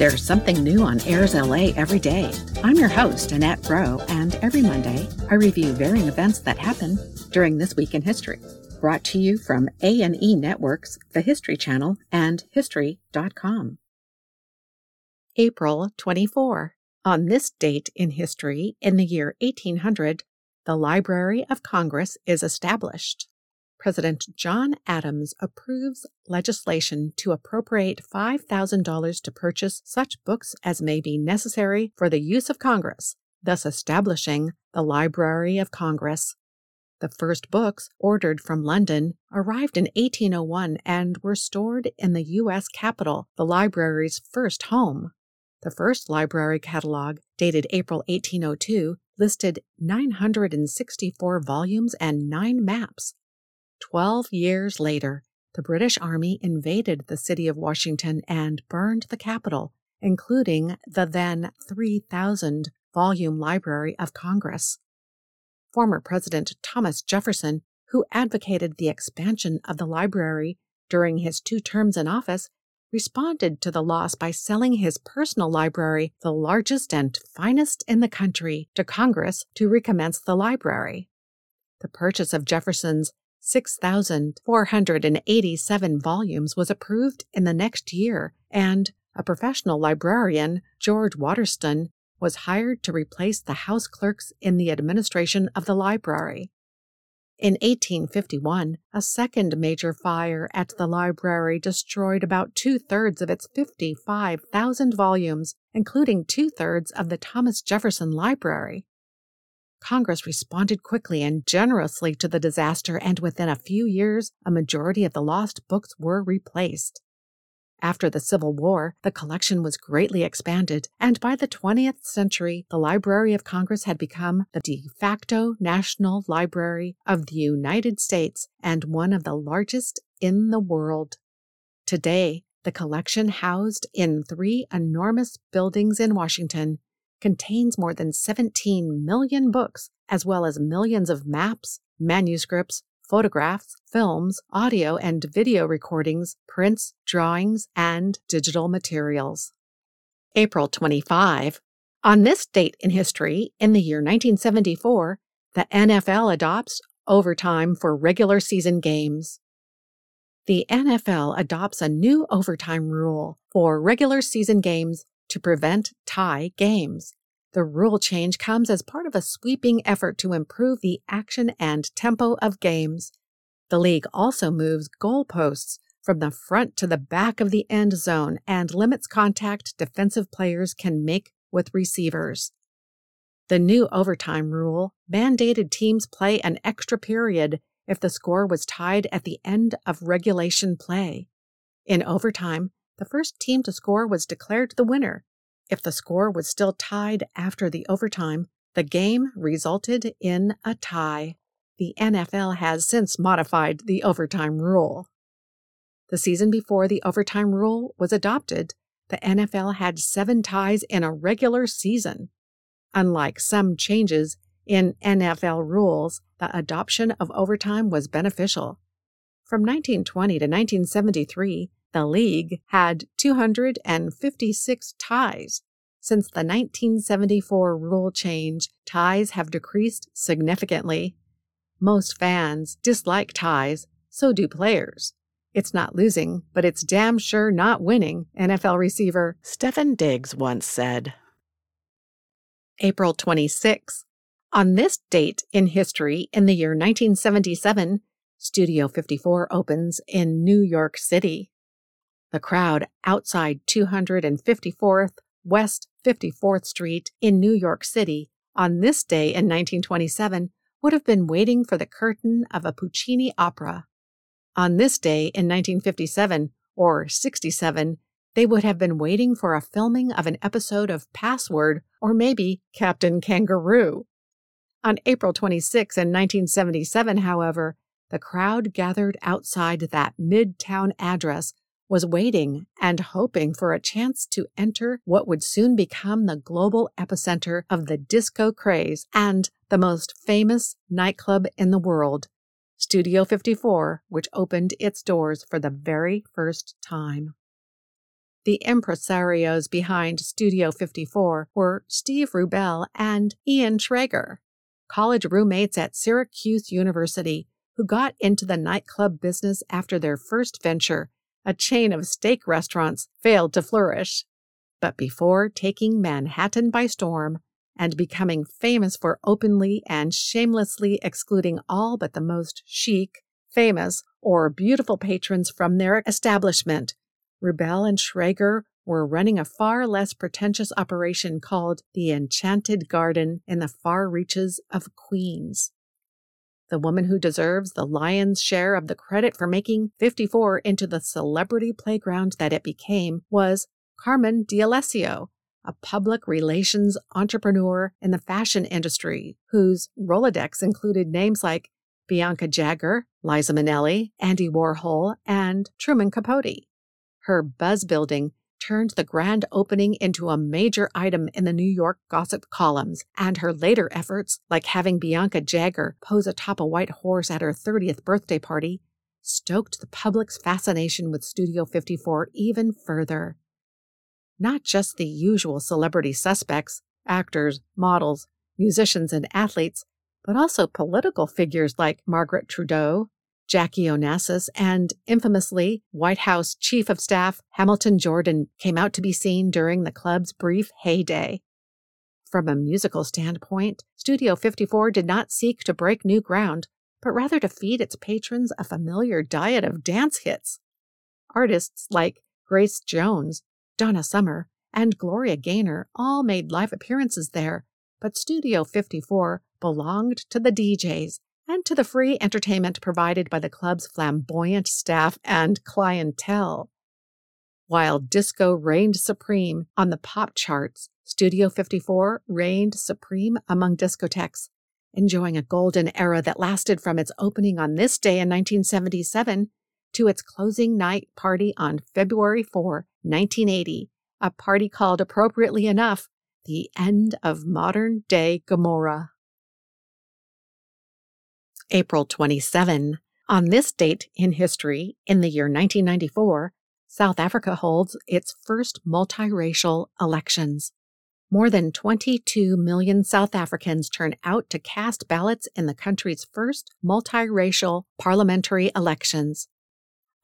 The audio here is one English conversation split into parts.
There's something new on Airs LA every day. I'm your host, Annette Bro, and every Monday I review varying events that happen during this week in history. Brought to you from A&E Networks, the History Channel, and History.com. April 24. On this date in history, in the year 1800, the Library of Congress is established. President John Adams approves legislation to appropriate $5,000 to purchase such books as may be necessary for the use of Congress, thus establishing the Library of Congress. The first books, ordered from London, arrived in 1801 and were stored in the U.S. Capitol, the library's first home. The first library catalog, dated April 1802, listed 964 volumes and nine maps, Twelve years later, the British Army invaded the city of Washington and burned the Capitol, including the then 3,000 volume Library of Congress. Former President Thomas Jefferson, who advocated the expansion of the library during his two terms in office, responded to the loss by selling his personal library, the largest and finest in the country, to Congress to recommence the library. The purchase of Jefferson's 6,487 volumes was approved in the next year, and a professional librarian, George Waterston, was hired to replace the house clerks in the administration of the library. In 1851, a second major fire at the library destroyed about two thirds of its 55,000 volumes, including two thirds of the Thomas Jefferson Library. Congress responded quickly and generously to the disaster, and within a few years, a majority of the lost books were replaced. After the Civil War, the collection was greatly expanded, and by the 20th century, the Library of Congress had become the de facto national library of the United States and one of the largest in the world. Today, the collection housed in three enormous buildings in Washington contains more than 17 million books, as well as millions of maps, manuscripts, photographs, films, audio and video recordings, prints, drawings, and digital materials. April 25. On this date in history, in the year 1974, the NFL adopts overtime for regular season games. The NFL adopts a new overtime rule for regular season games to prevent tie games. The rule change comes as part of a sweeping effort to improve the action and tempo of games. The league also moves goalposts from the front to the back of the end zone and limits contact defensive players can make with receivers. The new overtime rule mandated teams play an extra period if the score was tied at the end of regulation play. In overtime, the first team to score was declared the winner. If the score was still tied after the overtime, the game resulted in a tie. The NFL has since modified the overtime rule. The season before the overtime rule was adopted, the NFL had seven ties in a regular season. Unlike some changes in NFL rules, the adoption of overtime was beneficial. From 1920 to 1973, the league had 256 ties. Since the 1974 rule change, ties have decreased significantly. Most fans dislike ties, so do players. It's not losing, but it's damn sure not winning, NFL receiver Stefon Diggs once said. April 26. On this date in history, in the year 1977, Studio 54 opens in New York City. The crowd outside 254th West 54th Street in New York City on this day in 1927 would have been waiting for the curtain of a Puccini opera. On this day in 1957 or 67, they would have been waiting for a filming of an episode of Password or maybe Captain Kangaroo. On April 26 in 1977, however, the crowd gathered outside that midtown address was waiting and hoping for a chance to enter what would soon become the global epicenter of the disco craze and the most famous nightclub in the world, Studio 54, which opened its doors for the very first time. The impresarios behind Studio 54 were Steve Rubell and Ian Schrager, college roommates at Syracuse University who got into the nightclub business after their first venture a chain of steak restaurants, failed to flourish. But before taking Manhattan by storm and becoming famous for openly and shamelessly excluding all but the most chic, famous, or beautiful patrons from their establishment, Rubell and Schrager were running a far less pretentious operation called the Enchanted Garden in the far reaches of Queens. The woman who deserves the lion's share of the credit for making 54 into the celebrity playground that it became was Carmen D'Alessio, a public relations entrepreneur in the fashion industry whose Rolodex included names like Bianca Jagger, Liza Minnelli, Andy Warhol, and Truman Capote. Her buzz building turned the grand opening into a major item in the New York gossip columns, and her later efforts, like having Bianca Jagger pose atop a white horse at her 30th birthday party, stoked the public's fascination with Studio 54 even further. Not just the usual celebrity suspects, actors, models, musicians, and athletes, but also political figures like Margaret Trudeau, Jackie Onassis, and infamously, White House Chief of Staff Hamilton Jordan came out to be seen during the club's brief heyday. From a musical standpoint, Studio 54 did not seek to break new ground, but rather to feed its patrons a familiar diet of dance hits. Artists like Grace Jones, Donna Summer, and Gloria Gaynor all made live appearances there, but Studio 54 belonged to the DJs and to the free entertainment provided by the club's flamboyant staff and clientele. While disco reigned supreme on the pop charts, Studio 54 reigned supreme among discotheques, enjoying a golden era that lasted from its opening on this day in 1977 to its closing night party on February 4, 1980, a party called appropriately enough the end of modern day Gomorrah. April 27. On this date in history, in the year 1994, South Africa holds its first multiracial elections. More than 22 million South Africans turn out to cast ballots in the country's first multiracial parliamentary elections.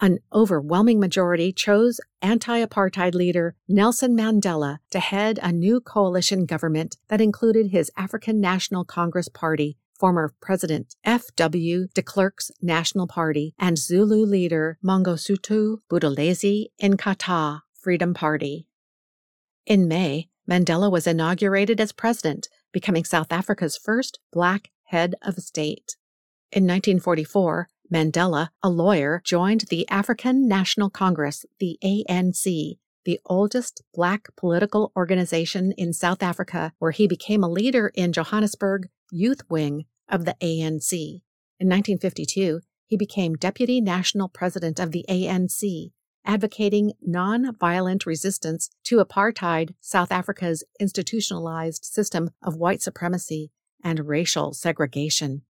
An overwhelming majority chose anti apartheid leader Nelson Mandela to head a new coalition government that included his African National Congress Party former President F.W. de Klerk's National Party, and Zulu leader Mangosuthu Buthelezi Inkatha Freedom Party. In May, Mandela was inaugurated as president, becoming South Africa's first black head of state. In 1944, Mandela, a lawyer, joined the African National Congress, the ANC, the oldest black political organization in South Africa, where he became a leader in Johannesburg, youth wing of the ANC. In 1952, he became deputy national president of the ANC, advocating non-violent resistance to apartheid South Africa's institutionalized system of white supremacy and racial segregation.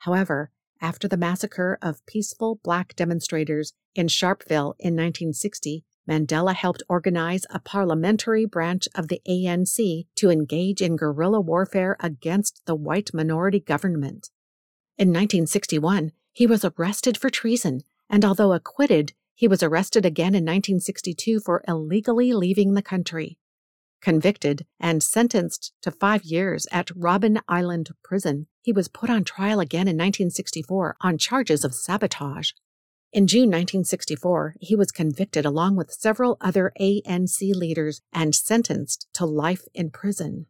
However, after the massacre of peaceful black demonstrators in Sharpeville in 1960, Mandela helped organize a parliamentary branch of the ANC to engage in guerrilla warfare against the white minority government. In 1961, he was arrested for treason, and although acquitted, he was arrested again in 1962 for illegally leaving the country. Convicted and sentenced to five years at Robben Island Prison, he was put on trial again in 1964 on charges of sabotage. In June 1964, he was convicted along with several other ANC leaders and sentenced to life in prison.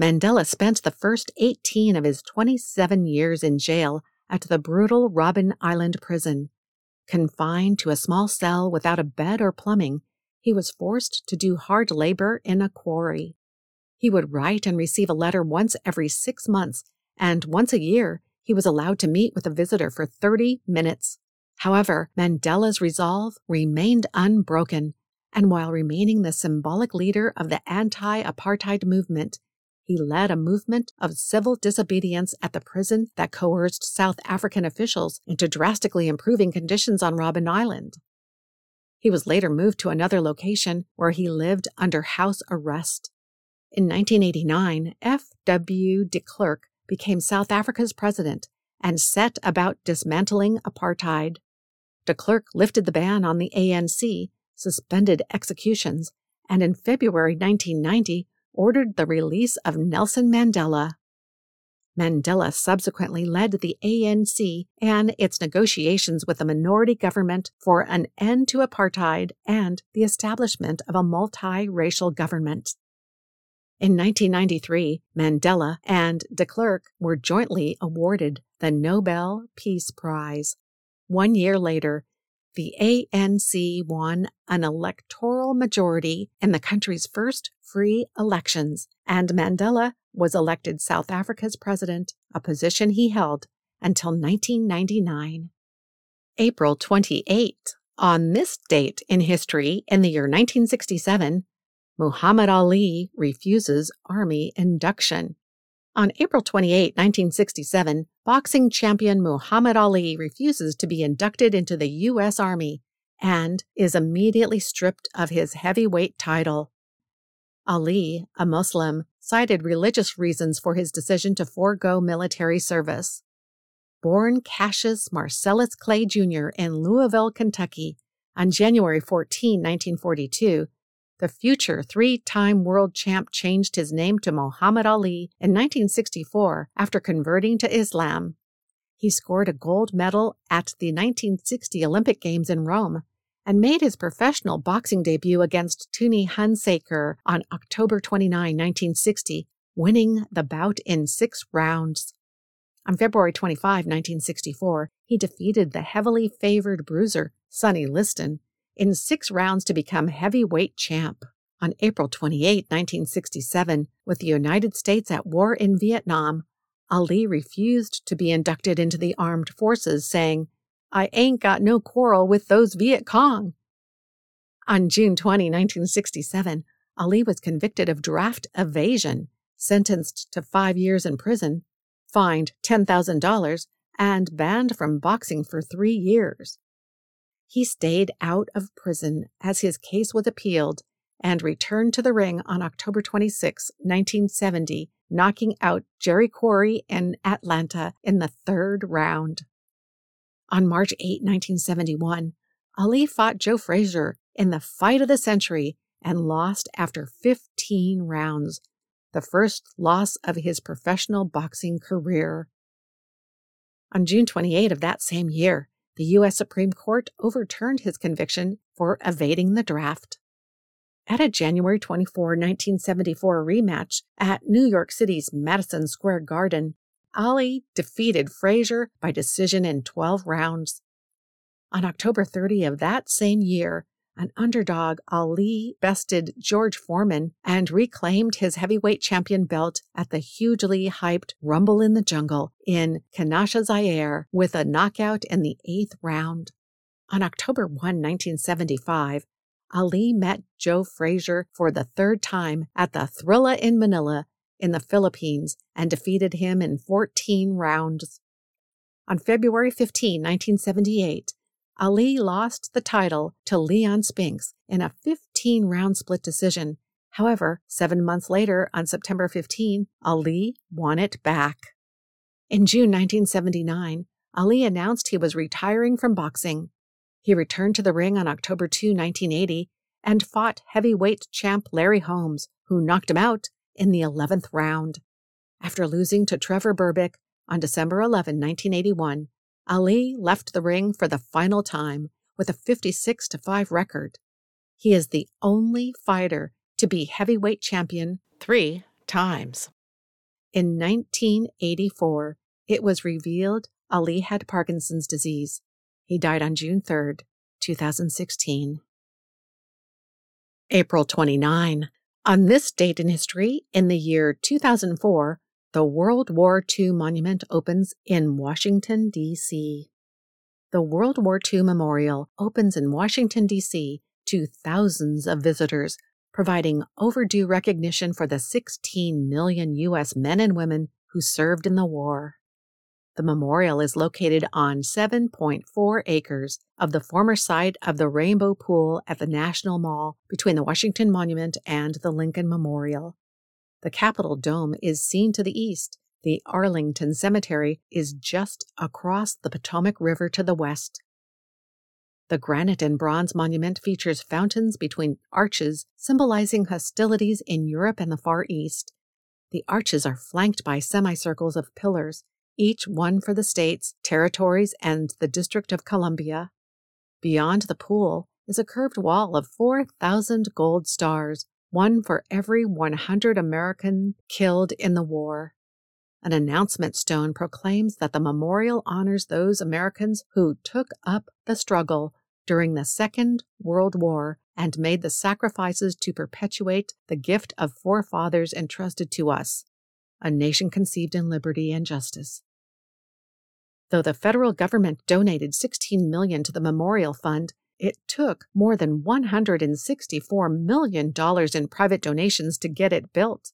Mandela spent the first 18 of his 27 years in jail at the brutal Robben Island prison. Confined to a small cell without a bed or plumbing, he was forced to do hard labor in a quarry. He would write and receive a letter once every six months and once a year, he was allowed to meet with a visitor for 30 minutes. However, Mandela's resolve remained unbroken, and while remaining the symbolic leader of the anti apartheid movement, he led a movement of civil disobedience at the prison that coerced South African officials into drastically improving conditions on Robben Island. He was later moved to another location where he lived under house arrest. In 1989, F.W. de Klerk became South Africa's president and set about dismantling apartheid. De Klerk lifted the ban on the ANC, suspended executions, and in February 1990 ordered the release of Nelson Mandela. Mandela subsequently led the ANC and its negotiations with the minority government for an end to apartheid and the establishment of a multiracial government. In 1993, Mandela and de Klerk were jointly awarded the Nobel Peace Prize. One year later, the ANC won an electoral majority in the country's first free elections, and Mandela was elected South Africa's president, a position he held until 1999. April 28. On this date in history, in the year 1967, Muhammad Ali refuses Army induction. On April 28, 1967, boxing champion Muhammad Ali refuses to be inducted into the U.S. Army and is immediately stripped of his heavyweight title. Ali, a Muslim, cited religious reasons for his decision to forego military service. Born Cassius Marcellus Clay Jr. in Louisville, Kentucky, on January 14, 1942, the future three time world champ changed his name to Muhammad Ali in 1964 after converting to Islam. He scored a gold medal at the 1960 Olympic Games in Rome and made his professional boxing debut against Tunney Hunsaker on October 29, 1960, winning the bout in six rounds. On February 25, 1964, he defeated the heavily favored bruiser, Sonny Liston, in six rounds to become heavyweight champ. On April 28, 1967, with the United States at war in Vietnam, Ali refused to be inducted into the armed forces, saying, I ain't got no quarrel with those Viet Cong. On June 20, 1967, Ali was convicted of draft evasion, sentenced to five years in prison, fined $10,000, and banned from boxing for three years. He stayed out of prison as his case was appealed and returned to the ring on October 26, 1970, knocking out Jerry Quarry in Atlanta in the third round. On March 8, 1971, Ali fought Joe Frazier in the fight of the century and lost after 15 rounds, the first loss of his professional boxing career. On June 28 of that same year, the U.S. Supreme Court overturned his conviction for evading the draft. At a January 24, 1974 rematch at New York City's Madison Square Garden, Ali defeated Frazier by decision in 12 rounds. On October 30 of that same year, an underdog, Ali bested George Foreman and reclaimed his heavyweight champion belt at the hugely hyped Rumble in the Jungle in Kinshasa, Zaire, with a knockout in the eighth round. On October 1, 1975, Ali met Joe Frazier for the third time at the Thrilla in Manila in the Philippines and defeated him in 14 rounds. On February 15, 1978, Ali lost the title to Leon Spinks in a 15 round split decision. However, seven months later, on September 15, Ali won it back. In June 1979, Ali announced he was retiring from boxing. He returned to the ring on October 2, 1980, and fought heavyweight champ Larry Holmes, who knocked him out in the 11th round. After losing to Trevor Berbick on December 11, 1981, Ali left the ring for the final time with a 56 5 record. He is the only fighter to be heavyweight champion three times. In 1984, it was revealed Ali had Parkinson's disease. He died on June 3, 2016. April 29. On this date in history, in the year 2004, the World War II Monument opens in Washington, D.C. The World War II Memorial opens in Washington, D.C. to thousands of visitors, providing overdue recognition for the 16 million U.S. men and women who served in the war. The memorial is located on 7.4 acres of the former site of the Rainbow Pool at the National Mall between the Washington Monument and the Lincoln Memorial. The Capitol Dome is seen to the east. The Arlington Cemetery is just across the Potomac River to the west. The granite and bronze monument features fountains between arches symbolizing hostilities in Europe and the Far East. The arches are flanked by semicircles of pillars each one for the states, territories, and the District of Columbia. Beyond the pool is a curved wall of 4,000 gold stars, one for every 100 American killed in the war. An announcement stone proclaims that the memorial honors those Americans who took up the struggle during the Second World War and made the sacrifices to perpetuate the gift of forefathers entrusted to us, a nation conceived in liberty and justice. Though the federal government donated 16 million to the memorial fund, it took more than $164 million in private donations to get it built.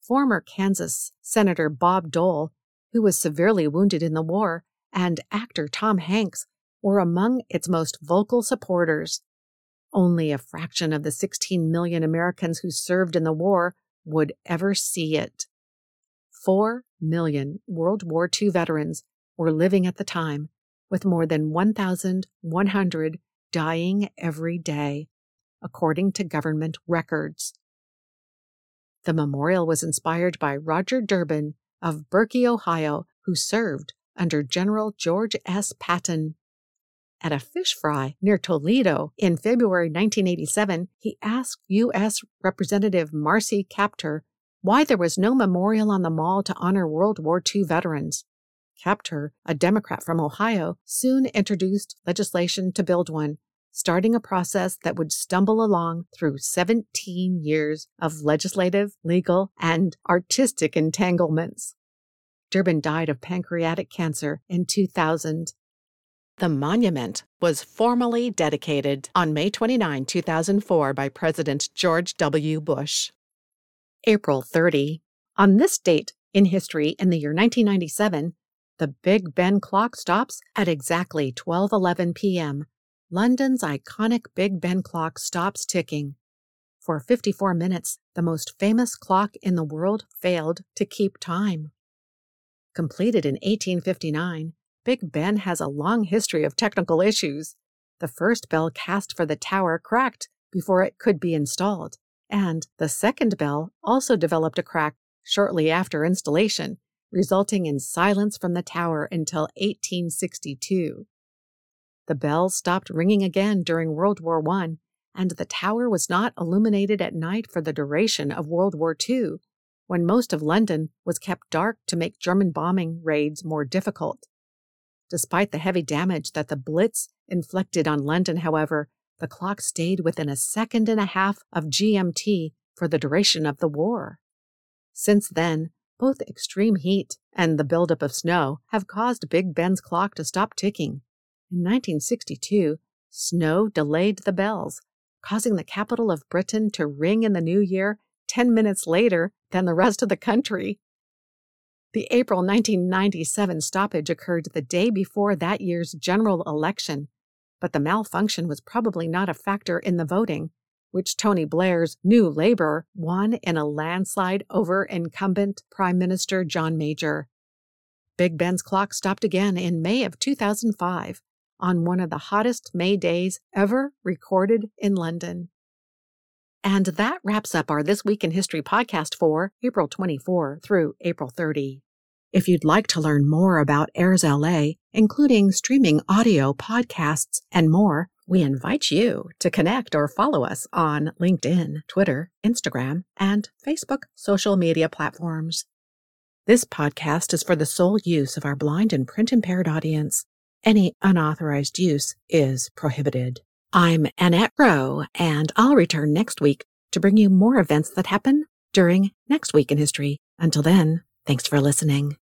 Former Kansas Senator Bob Dole, who was severely wounded in the war, and actor Tom Hanks were among its most vocal supporters. Only a fraction of the 16 million Americans who served in the war would ever see it. Four million World War II veterans were living at the time, with more than 1,100 dying every day, according to government records. The memorial was inspired by Roger Durbin of Berkey, Ohio, who served under General George S. Patton. At a fish fry near Toledo in February 1987, he asked U.S. Representative Marcy Kaptur why there was no memorial on the mall to honor World War II veterans. Kaptur, a Democrat from Ohio, soon introduced legislation to build one, starting a process that would stumble along through 17 years of legislative, legal, and artistic entanglements. Durbin died of pancreatic cancer in 2000. The monument was formally dedicated on May 29, 2004, by President George W. Bush. April 30. On this date in history, in the year 1997, the Big Ben clock stops at exactly 12:11 p.m. London's iconic Big Ben clock stops ticking. For 54 minutes, the most famous clock in the world failed to keep time. Completed in 1859, Big Ben has a long history of technical issues. The first bell cast for the tower cracked before it could be installed, and the second bell also developed a crack shortly after installation resulting in silence from the tower until 1862. The bells stopped ringing again during World War I, and the tower was not illuminated at night for the duration of World War II, when most of London was kept dark to make German bombing raids more difficult. Despite the heavy damage that the Blitz inflicted on London, however, the clock stayed within a second and a half of GMT for the duration of the war. Since then, both extreme heat and the buildup of snow have caused Big Ben's clock to stop ticking. In 1962, snow delayed the bells, causing the capital of Britain to ring in the new year 10 minutes later than the rest of the country. The April 1997 stoppage occurred the day before that year's general election, but the malfunction was probably not a factor in the voting, which Tony Blair's New Labour won in a landslide over incumbent Prime Minister John Major. Big Ben's clock stopped again in May of 2005 on one of the hottest May days ever recorded in London. And that wraps up our This Week in History podcast for April 24 through April 30. If you'd like to learn more about Airs LA, including streaming audio, podcasts, and more, we invite you to connect or follow us on LinkedIn, Twitter, Instagram, and Facebook social media platforms. This podcast is for the sole use of our blind and print impaired audience. Any unauthorized use is prohibited. I'm Annette Rowe, and I'll return next week to bring you more events that happen during Next Week in History. Until then, Thanks for listening.